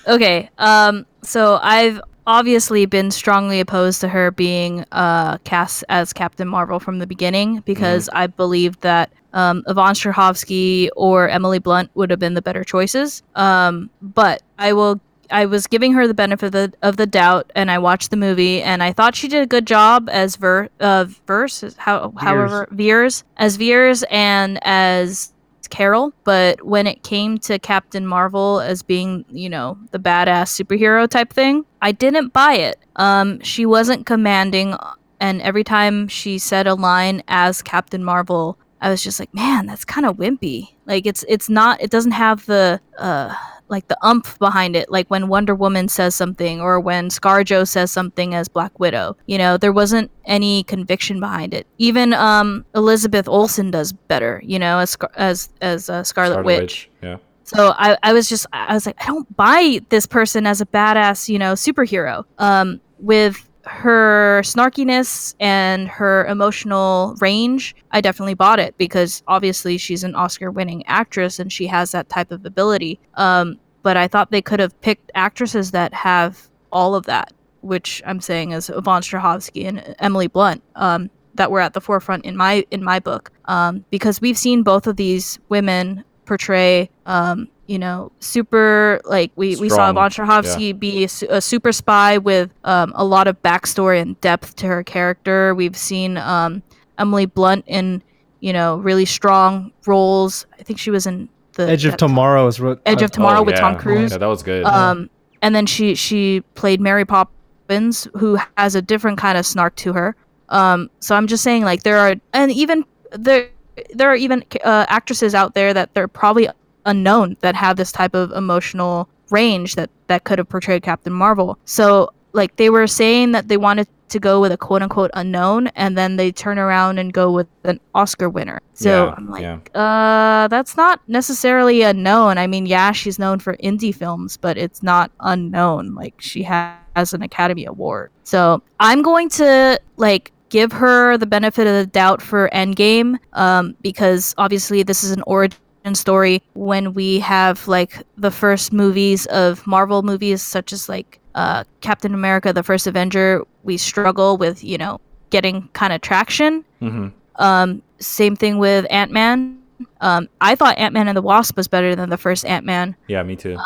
D: Okay. Um. So I've obviously been strongly opposed to her being uh cast as Captain Marvel from the beginning because I believed that um, Yvonne Strahovski or Emily Blunt would have been the better choices. Um. But I will. I was giving her the benefit of the, of the doubt, and I watched the movie, and I thought she did a good job as Ver, uh, Verse, how, however, Veers, as Veers, and as Carol, but when it came to Captain Marvel as being, you know, the badass superhero type thing, I didn't buy it. Um, she wasn't commanding, and every time she said a line as Captain Marvel, I was just like, man, that's kind of wimpy. Like it's it's not. It doesn't have the uh like the umph behind it. Like when Wonder Woman says something, or when ScarJo says something as Black Widow. You know, there wasn't any conviction behind it. Even um Elizabeth Olsen does better. You know, as as as uh, Scarlet,
B: Scarlet
D: Witch.
B: Yeah.
D: So I, I was just I was like I don't buy this person as a badass you know superhero. Um, with her snarkiness and her emotional range, I definitely bought it because obviously she's an Oscar-winning actress and she has that type of ability. Um, but I thought they could have picked actresses that have all of that, which I'm saying is Yvonne Strahovski and Emily Blunt. Um, that were at the forefront in my in my book um, because we've seen both of these women portray um, you know super like we, we saw
B: Strong,
D: Yvonne Strahovski be a, a super spy with um, a lot of backstory and depth to her character we've seen um, Emily Blunt in you know really strong roles I think she was in the
C: Edge of
D: that-
C: Tomorrow is what
D: Edge of Tomorrow
B: Oh,
D: with
B: yeah.
D: Tom Cruise
B: Yeah, that was good.
D: um, and then she she played Mary Poppins, who has a different kind of snark to her. Um, so I'm just saying, like there are, and even there there are even uh, actresses out there that they're probably unknown that have this type of emotional range that that could have portrayed Captain Marvel. So like they were saying that they wanted to go with a quote unquote unknown, and then they turn around and go with an Oscar winner. So
B: Yeah,
D: I'm like,
B: yeah.
D: uh, that's not necessarily unknown. I mean, yeah, she's known for indie films, but it's not unknown. Like she ha- has an Academy Award. So I'm going to like give her the benefit of the doubt for Endgame, um, because obviously this is an origin story. When we have like the first movies of Marvel movies, such as like uh, Captain America: The First Avenger, we struggle with you know getting kind of traction.
B: hmm
D: Um, same thing with Ant Man. Um, I thought Ant Man and the Wasp was better than the first Ant Man.
B: Yeah, me too.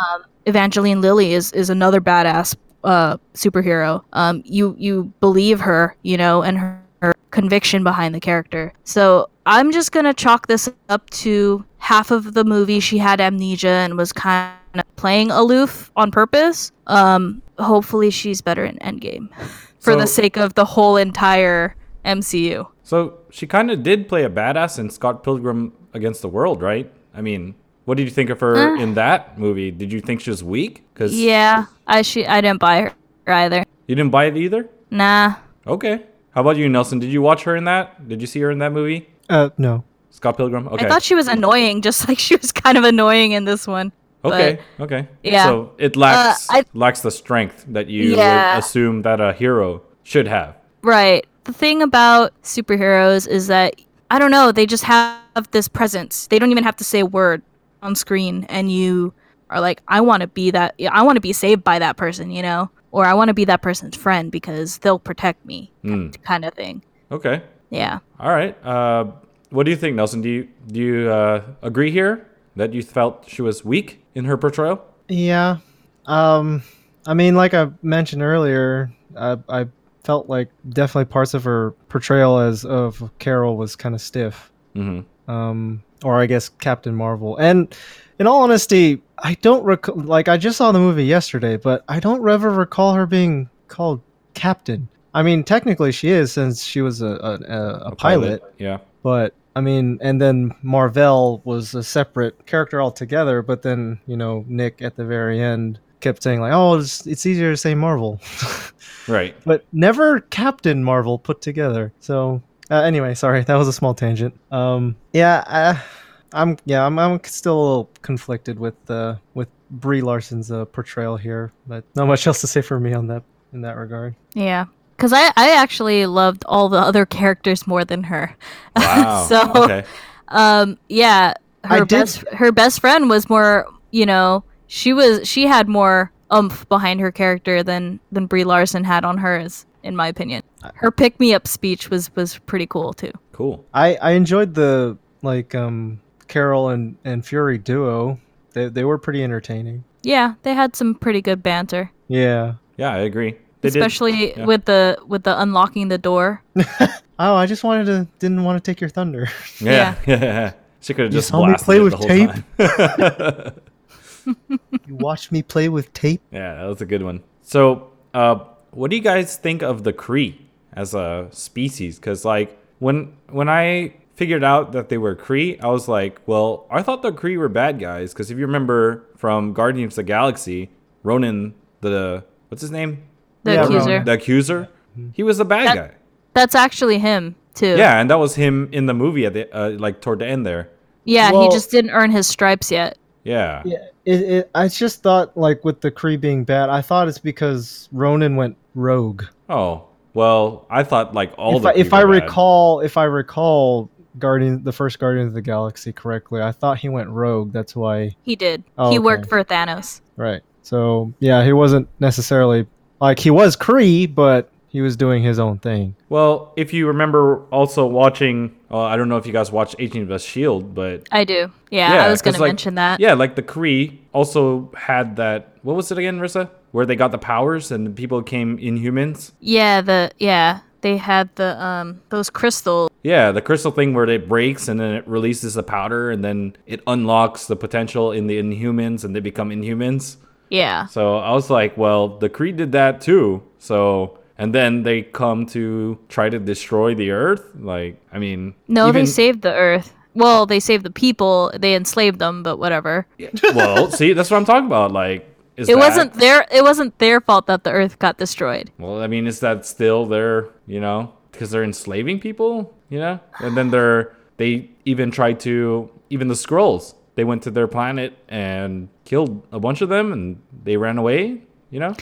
D: Evangeline Lilly is is another badass uh, superhero. Um, you you believe her, you know, and her, her conviction behind the character. So I'm just gonna chalk this up to half of the movie she had amnesia and was kind of playing aloof on purpose. Um, hopefully she's better in Endgame, for the sake of the whole entire MCU.
B: So she kind of did play a badass in Scott Pilgrim Against the World, right? I mean, what did you think of her
D: Uh.
B: in that movie? Did you think she was weak? Because
D: Yeah, I she I didn't buy her either.
B: you didn't buy it either.
D: Nah.
B: Okay. How about you, Nelson? Did you watch her in that? Did you see her in that movie?
C: Uh, no.
B: Scott Pilgrim. Okay.
D: I thought she was annoying, just like she was kind of annoying in this one.
B: okay. okay.
D: yeah.
B: So it lacks
D: Uh, I-
B: lacks the strength that you
D: Yeah.
B: would assume that a hero should have.
D: Right. The thing about superheroes is that I don't know. They just have this presence. They don't even have to say a word on screen, and you are like, I want to be that. I want to be saved by that person, you know, or I want to be that person's friend because they'll protect me,
B: Hmm.
D: kind of thing.
B: Okay.
D: Yeah.
B: All right. Uh, what do you think, Nelson? Do you do you uh, agree here that you felt she was weak in her portrayal?
C: Yeah. Um I mean like I mentioned earlier, I I felt like definitely parts of her portrayal as of Carol was kind of stiff.
B: Mm-hmm.
C: Um or I guess Captain Marvel. And in all honesty, I don't recall like I just saw the movie yesterday, but I don't ever recall her being called Captain. I mean, technically she is since she was a a, a, a pilot,
B: Yeah.
C: but I mean, and then Mar-Vell was a separate character altogether. But then you know Nick at the very end kept saying like, "Oh, it's, it's easier to say Marvel,"
B: Right.
C: but never Captain Marvel put together. So uh, anyway, sorry, that was a small tangent. Um, yeah, I, I'm yeah, I'm, I'm still a little conflicted with uh, with Brie Larson's uh, portrayal here, but not much else to say for me on that in that regard.
D: Yeah. Because I, I actually loved all the other characters more than her.
B: Wow.
D: so,
B: okay.
D: um, yeah,
C: I
D: her
C: did-
D: best her best friend was more, you know, she was she had more umph behind her character than than Brie Larson had on hers, in my opinion. Her pick me up speech was was pretty cool too.
B: Cool.
C: I I enjoyed the like um Carol and and Fury duo. They they were pretty entertaining.
D: Yeah, they had some pretty good banter,
C: Yeah.
B: Yeah, I agree. They
D: especially
B: yeah.
D: with the with the unlocking the door.
C: Oh, I just wanted to didn't want to take your thunder.
B: Yeah. Yeah. She could have just
C: saw me play with tape? you watched me play with tape.
B: Yeah, that was a good one. So, uh, what do you guys think of the Kree as a species? Because like when when I figured out that they were Kree, I was like, well, I thought the Kree were bad guys. Because if you remember from Guardians of the Galaxy, Ronan, the what's his name,
D: The
C: Yeah,
D: accuser.
C: Ronan.
B: the Accuser, he was a bad
D: That-
B: guy.
D: That's actually him too.
B: Yeah, and that was him in the movie at the uh, like toward the end there.
D: Yeah,
C: Well-
D: he just didn't earn his stripes yet.
B: Yeah.
C: Yeah, it, it, I just thought like with the Kree being bad, I thought it's because Ronan went rogue.
B: Oh well, I thought like all
C: if
B: the
C: I, if I
B: bad.
C: recall, if I recall Guardian the first Guardian of the Galaxy correctly, I thought he went rogue. That's why.
D: He did.
C: Oh,
D: he
C: okay.
D: worked for Thanos.
C: Right. So yeah, he wasn't necessarily like he was Kree, but he was doing his own thing.
B: Well, if you remember also watching, uh, I don't know if you guys watched Agent of the Shield, but
D: I do. Yeah,
B: Yeah,
D: I was going to
B: like,
D: mention that.
B: yeah, like the Kree also had that. What was it again, Rissa? Where they got the powers and the people became Inhumans.
D: Yeah, the yeah, they had the um those crystals.
B: Yeah, the crystal thing where it breaks and then it releases the powder and then it unlocks the potential in the Inhumans and they become Inhumans.
D: Yeah.
B: So I was like, well, the Kree did that too. So and then they come to try to destroy the Earth. Like, I mean,
D: No, they saved the earth. Well, they saved the people. They enslaved them, but whatever.
B: well, see, that's what I'm talking about. Like, is
D: It
B: that-
D: wasn't their it wasn't their fault that the earth got destroyed.
B: Well, I mean, is that still their, you know, because they're enslaving people, you know, and then they're they even tried to even the Skrulls. They went to their planet and killed a bunch of them, and they ran away. You know,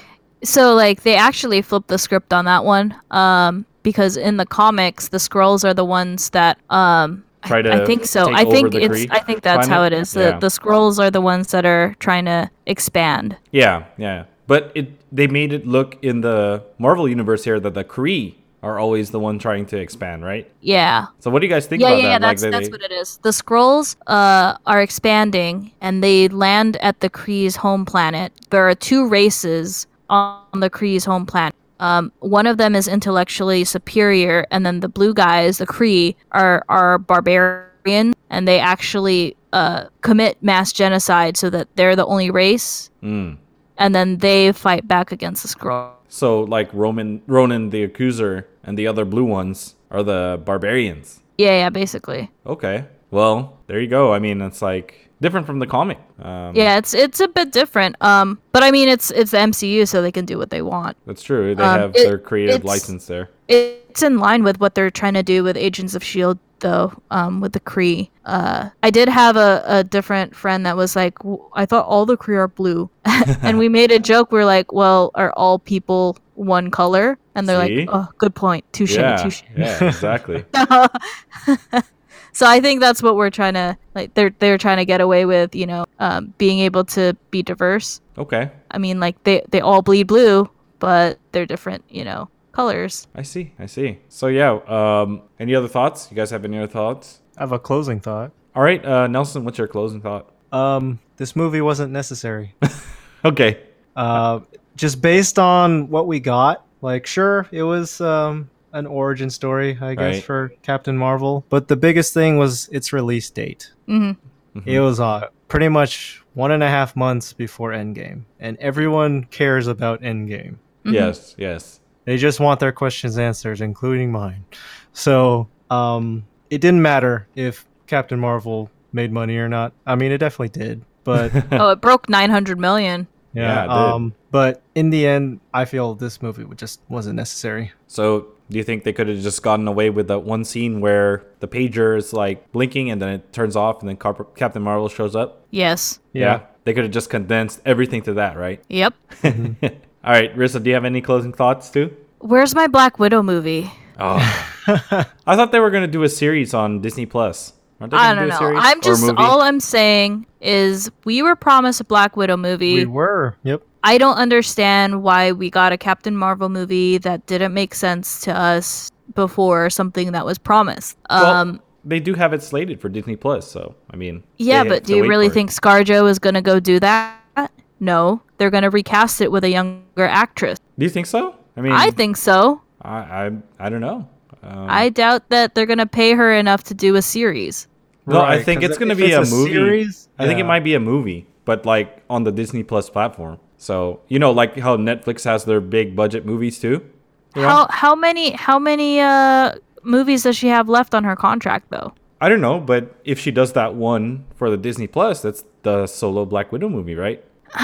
D: So like they actually flipped the script on that one. Um because in the comics the Skrulls are the ones that um
B: Try
D: I,
B: to
D: I think so. I think it's I think that's how it is. The
B: Yeah.
D: the Skrulls are the ones that are trying to expand.
B: yeah, yeah. But it they made it look in the Marvel universe here that the Kree are always the one trying to expand, right?
D: Yeah.
B: So what do you guys think
D: yeah,
B: about
D: yeah, yeah.
B: that?
D: That's
B: they-
D: that's what it is. The Skrulls uh, are expanding, and they land at the Kree's home planet. There are two races on the Kree's home planet. Um, one of them is intellectually superior, and then the blue guys, the Kree, are are barbarian, and they actually uh, commit mass genocide so that they're the only race,
B: Mm.
D: and then they fight back against the Skrull.
B: So like Roman, Ronan the Accuser, and the other blue ones are the barbarians.
D: Yeah, yeah, basically.
B: Okay. Well, there you go. I mean, it's like different from the comic. Um,
D: Yeah, it's it's a bit different. Um, but I mean, it's it's the MCU, so they can do what they want.
B: That's true. They
D: Um,
B: have
D: it-
B: their creative license there.
D: It's in line with what they're trying to do with Agents of Shield, though. Um, with the Kree. Uh, I did have a, a different friend that was like, "W- I thought all the Kree are blue, and we made a joke. We're like, well, are all people one color? And they're
B: See?
D: like, oh, good point. Touche,
B: yeah,
D: touche.
B: yeah, exactly.
D: so I think that's what we're trying to like. They're they're trying to get away with, you know, um, being able to be diverse.
B: Okay,
D: I mean, like they they all bleed blue, but they're different, you know, colors.
B: I see. I see. So yeah. Um, any other thoughts? You guys have any other thoughts?
C: I have a closing thought.
B: All right, uh, Nelson. What's your closing thought?
C: Um, this movie wasn't necessary.
B: Okay.
C: uh, just based on what we got, like, sure, it was um, an origin story, I guess,
B: Right.
C: for Captain Marvel. But the biggest thing was its release date.
D: hmm
C: It was uh, pretty much one and a half months before Endgame, and everyone cares about Endgame.
D: Mhm.
B: Yes. Yes.
C: They just want their questions answered, including mine. So, um, it didn't matter if Captain Marvel made money or not. I mean, it definitely did, but
D: Oh, it broke 900 million.
B: Yeah,
C: yeah. um, but in the end, I feel this movie just wasn't necessary.
B: So, do you think they could have just gotten away with that one scene where the pager is like blinking and then it turns off and then Cap- Captain Marvel shows up?
D: Yes.
C: Yeah.
B: They could have just condensed everything to that, right?
D: Yep.
B: All right, Rissa, do you have any closing thoughts too?
D: Where's my Black Widow movie?
B: Oh, I thought they were going to do a series on Disney Plus.
D: I don't
B: do
D: know. I'm just all I'm saying is we were promised a Black Widow movie.
C: We were. Yep.
D: I don't understand why we got a Captain Marvel movie that didn't make sense to us before something that was promised.
B: Well,
D: Um
B: they do have it slated for Disney Plus, so I mean.
D: yeah, but do you really think ScarJo is going to go do that? No, they're going to recast it with a younger actress.
B: Do you think so? I mean,
D: I think so.
B: I I, I don't know. Um,
D: I doubt that they're going to pay her enough to do a series.
B: No, I
C: Right,
B: think
C: 'cause
B: it's gonna be a
C: it's
B: movie.
C: series,
B: I think it might be a movie, but like on the Disney Plus platform. So you know, like how Netflix has their big budget movies too. You know?
D: How how many how many uh movies does she have left on her contract though?
B: I don't know, but if she does that one for the Disney Plus, that's the solo Black Widow movie, right?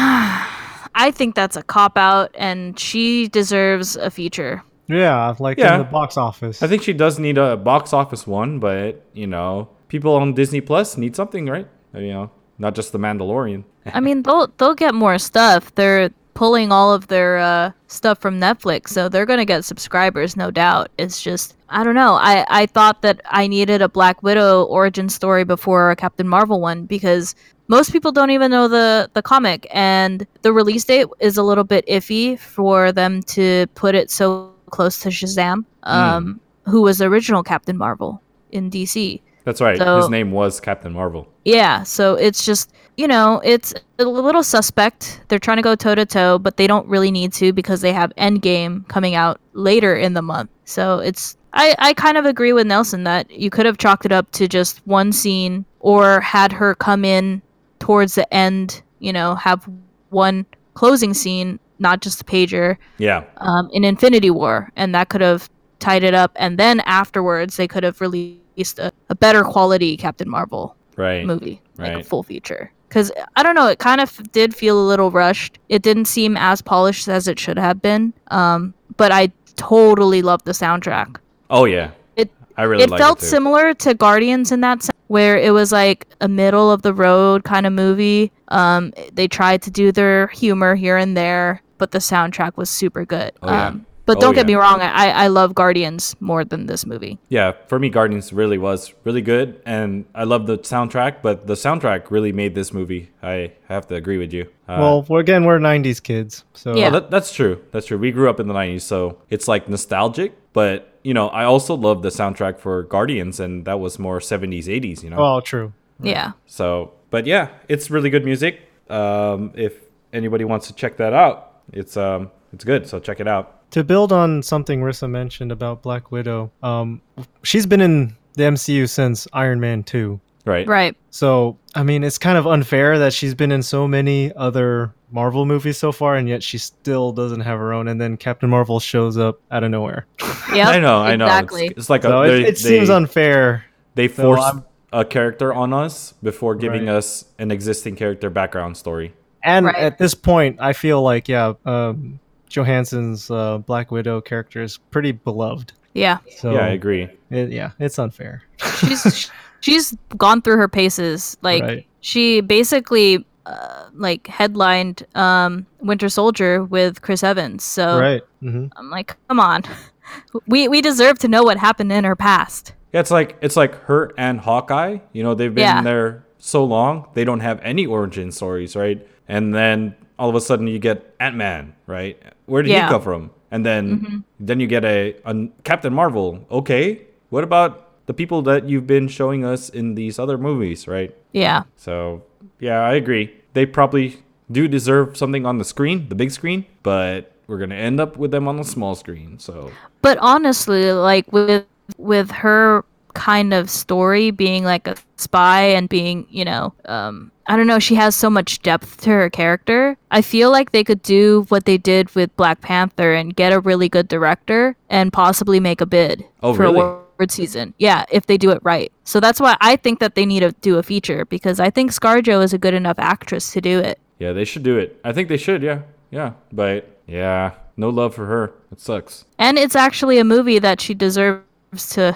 D: I think that's a cop out and she deserves a feature.
C: Yeah, like
B: Yeah.
C: in the box office.
B: I think she does need a box office one, but you know, people on Disney Plus need something, right? You know, not just the Mandalorian.
D: I mean, they'll they'll get more stuff. They're pulling all of their uh, stuff from Netflix, so they're gonna get subscribers, no doubt. It's just I don't know. I I thought that I needed a Black Widow origin story before a Captain Marvel one because most people don't even know the the comic, and the release date is a little bit iffy for them to put it so close to Shazam, um, who was the original Captain Marvel in DC.
B: That's right.
D: So-
B: His name was Captain Marvel.
D: Yeah, so it's just, you know, it's a little suspect. They're trying to go toe to toe, but they don't really need to because they have Endgame coming out later in the month. So it's, I, I kind of agree with Nelson that you could have chalked it up to just one scene or had her come in towards the end, you know, have one closing scene, not just a pager,
B: Yeah.
D: um, in Infinity War, and that could have tied it up. And then afterwards, they could have released a, a better quality Captain Marvel
B: Right.
D: movie, like a full feature. Because I don't know, it kind of did feel a little rushed. It didn't seem as polished as it should have been. Um, but I totally loved the soundtrack.
B: Oh yeah.
D: It-
B: I really
D: it felt
B: it
D: similar to Guardians in that sense, where it was like a middle of the road kind of movie. Um, they tried to do their humor here and there, but the soundtrack was super good.
B: Oh, yeah.
D: um, but
B: Oh,
D: don't get
B: yeah.
D: me wrong, I, I love Guardians more than this movie.
B: Yeah, for me, Guardians really was really good, and I love the soundtrack. But the soundtrack really made this movie. I have to agree with you. Uh,
C: well, we're, again, we're '90s kids, so
D: Yeah.
B: well, that, that's true. That's true. We grew up in the '90s, so it's like nostalgic. But you know, I also love the soundtrack for Guardians, and that was more '70s, '80s. You know,
C: Oh, true.
D: Yeah.
B: so but yeah, it's really good music. Um, if anybody wants to check that out, it's um, it's good. So check it out.
C: To build on something Rissa mentioned about Black Widow, um, she's been in the MCU since Iron Man 2.
B: Right.
D: Right.
C: So, I mean, it's kind of unfair that she's been in so many other Marvel movies so far, and yet she still doesn't have her own. And then Captain Marvel shows up out of nowhere.
D: Yep,
B: I know. I know. It's-
D: Exactly.
B: It's, like
C: So
B: a,
C: it,
B: they,
C: seems unfair.
B: they force
C: I'm-
B: a character on us before giving
C: Right.
B: us an existing character background story.
C: And
D: Right.
C: at this point, I feel like, yeah, um, Johansson's uh, Black Widow character is pretty beloved.
D: Yeah.
C: So,
B: yeah, I agree.
C: it- yeah, it's unfair.
D: she's she's gone through her paces. Like
C: Right.
D: she basically uh, like headlined um, Winter Soldier with Chris Evans. So
C: right. hmm
D: I'm like, come on, we we deserve to know what happened in her past.
B: Yeah, it's like it's like her and Hawkeye. You know, they've been
D: Yeah.
B: there so long, they don't have any origin stories, right? And then all of a sudden you get Ant Man, right? Where did
D: Yeah.
B: he come from? And then mm-hmm. then you get a, a Captain Marvel. Okay, what about the people that you've been showing us in these other movies, right?
D: Yeah.
B: So yeah, I agree. They probably do deserve something on the screen, the big screen, but we're gonna end up with them on the small screen. So
D: But honestly, like with with her kind of story being like a spy and being, you know, um I don't know, she has so much depth to her character. I feel like they could do what they did with Black Panther and get a really good director and possibly make a bid
B: Oh,
D: for
B: really?
D: a award season. Yeah, if they do it right. So that's why I think that they need to do a feature because I think ScarJo is a good enough actress to do it.
B: yeah, they should do it. I think they should. Yeah, yeah. But yeah, no love for her. It sucks.
D: And it's actually a movie that she deserves to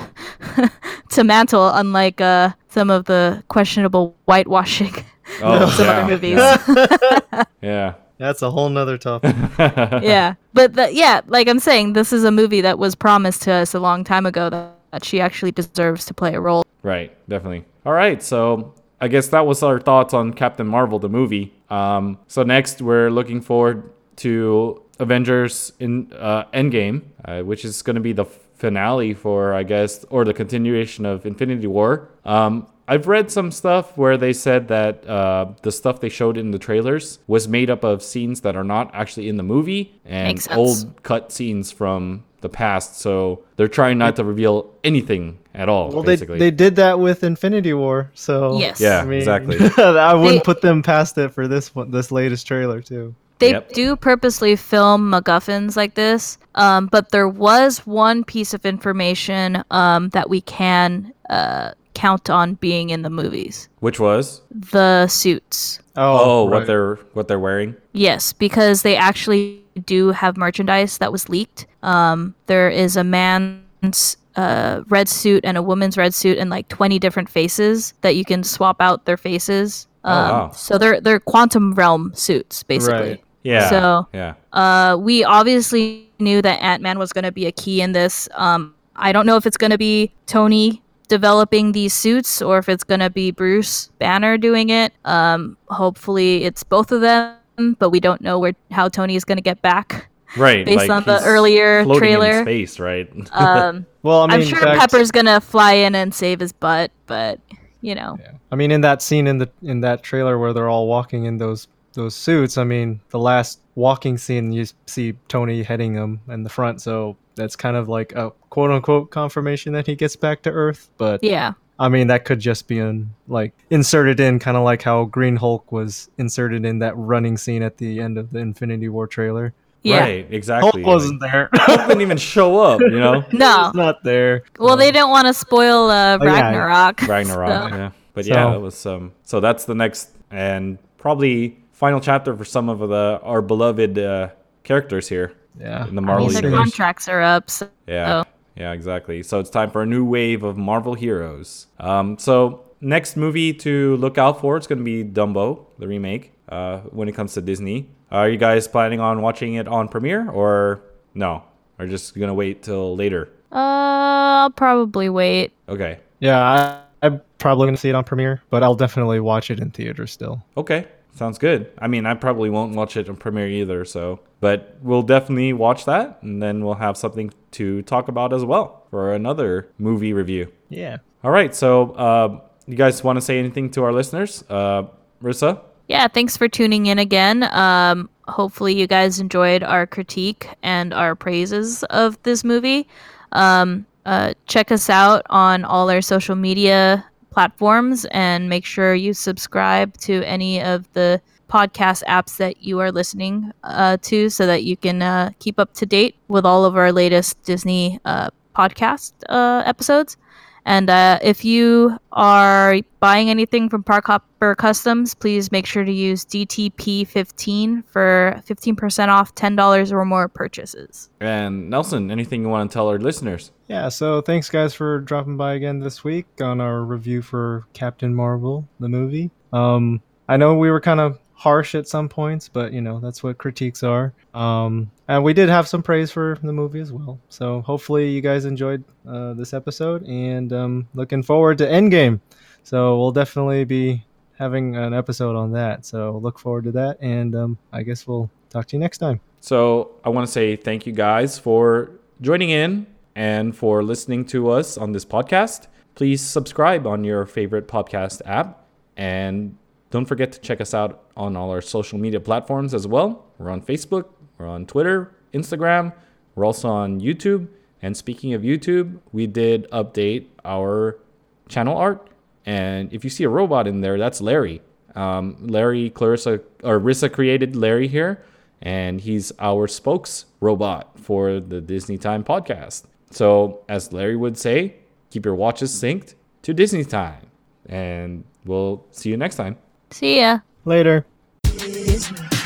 D: to mantle, unlike uh, some of the questionable whitewashing
B: Oh,
D: of some
B: yeah,
D: other movies.
B: Yeah. yeah.
C: That's a whole nother topic.
D: yeah, but the, yeah, like I'm saying, this is a movie that was promised to us a long time ago that, that she actually deserves to play a role.
B: Right, definitely. All right, so I guess that was our thoughts on Captain Marvel, the movie. Um, so next, we're looking forward to Avengers in uh, Endgame, uh, which is going to be the finale for, I guess, or the continuation of Infinity War. Um, I've read some stuff where they said that uh, the stuff they showed in the trailers was made up of scenes that are not actually in the movie and old cut scenes from the past. So they're trying not to reveal anything at all.
C: Well, they they did that with Infinity War, so
D: Yes.
B: Yeah,
C: I mean,
B: exactly.
C: I wouldn't
D: They-
C: put them past it for this one, this latest trailer too.
D: They
B: Yep.
D: do purposely film MacGuffins like this, um, but there was one piece of information um, that we can uh, count on being in the movies:
B: Which was
D: the suits.
B: oh, what
C: right.
B: they're what they're wearing.
D: Yes, because they actually do have merchandise that was leaked. Um, there is a man's uh, red suit and a woman's red suit and like 20 different faces that you can swap out their faces.
B: Oh,
D: Um,
B: wow.
D: So they're they're quantum realm suits basically.
C: Right.
B: Yeah.
D: So-
B: yeah.
D: Uh, we obviously knew that Ant Man was going to be a key in this. Um, I don't know if it's going to be Tony developing these suits or if it's going to be Bruce Banner doing it. Um, hopefully, it's both of them, but we don't know where how Tony is going to get back
B: Right.
D: based
B: like
D: on the earlier trailer.
B: in space, right?
D: Um,
C: Well, I mean,
D: I'm sure
C: back-
D: Pepper's going to fly in and save his butt, but you know, Yeah.
C: I mean, in that scene in the in that trailer where they're all walking in those those suits, I mean, the last walking scene you see Tony heading them in the front, so that's kind of like a quote unquote confirmation that he gets back to Earth. But
D: yeah,
C: I mean, that could just be in like inserted in, kind of like how Green Hulk was inserted in that running scene at the end of the Infinity War trailer.
D: yeah.
B: Right. Exactly.
C: Hulk wasn't there.
B: Like, Hulk didn't even show up. You know.
D: No.
C: He's not there.
D: Well, they didn't want to spoil uh,
C: Oh, yeah.
D: Ragnarok.
B: Ragnarok.
D: so-
B: Yeah. But
C: So-
B: yeah, that was um. So that's the next and probably final chapter for some of the our beloved uh, characters here
C: Yeah.
B: in the
D: I
B: Marvel
D: mean, their
B: universe.
D: contracts are up. So.
B: Yeah. Yeah, exactly. So it's time for a new wave of Marvel heroes. Um, so next movie to look out for it's going to be Dumbo, the remake. Uh, when it comes to Disney, are you guys planning on watching it on premiere or no? Or just gonna wait till later?
D: Uh, I'll probably wait.
B: Okay.
C: Yeah, I, I'm probably gonna see it on Premiere, but I'll definitely watch it in theater still.
B: Okay. Sounds good. I mean, I probably won't watch it in premiere either, so but we'll definitely watch that and then we'll have something to talk about as well for another movie review.
C: Yeah.
B: All right. So, uh, you guys want to say anything to our listeners? Uh, Rissa?
D: Yeah, thanks for tuning in again. Um, hopefully, you guys enjoyed our critique and our praises of this movie. Um, uh, check us out on all our social media platforms and make sure you subscribe to any of the podcast apps that you are listening uh, to so that you can uh, keep up to date with all of our latest Disney uh, podcast uh, episodes. And uh, if you are buying anything from Park Hopper Customs, please make sure to use DTP15 for 15% off $10 or more purchases.
B: And Nelson, anything you want to tell our listeners?
C: Yeah, so thanks guys for dropping by again this week on our review for Captain Marvel, the movie. Um, I know we were kind of harsh at some points, but you know that's what critiques are. Um, and we did have some praise for the movie as well. So hopefully you guys enjoyed uh, this episode, and um, looking forward to Endgame. So we'll definitely be having an episode on that. So look forward to that, and um, I guess we'll talk to you next time.
B: So I want to say thank you guys for joining in and for listening to us on this podcast. Please subscribe on your favorite podcast app and don't forget to check us out on all our social media platforms as well. We're on Facebook, we're on Twitter, Instagram, we're also on YouTube. And speaking of YouTube, we did update our channel art. And if you see a robot in there, that's Larry. Um, Larry, Clarissa, or Rissa created Larry here, and he's our spokes robot for the Disney Time podcast. So, as Larry would say, keep your watches synced to Disney Time. And we'll see you next time.
D: See ya.
C: Later.
E: Disney.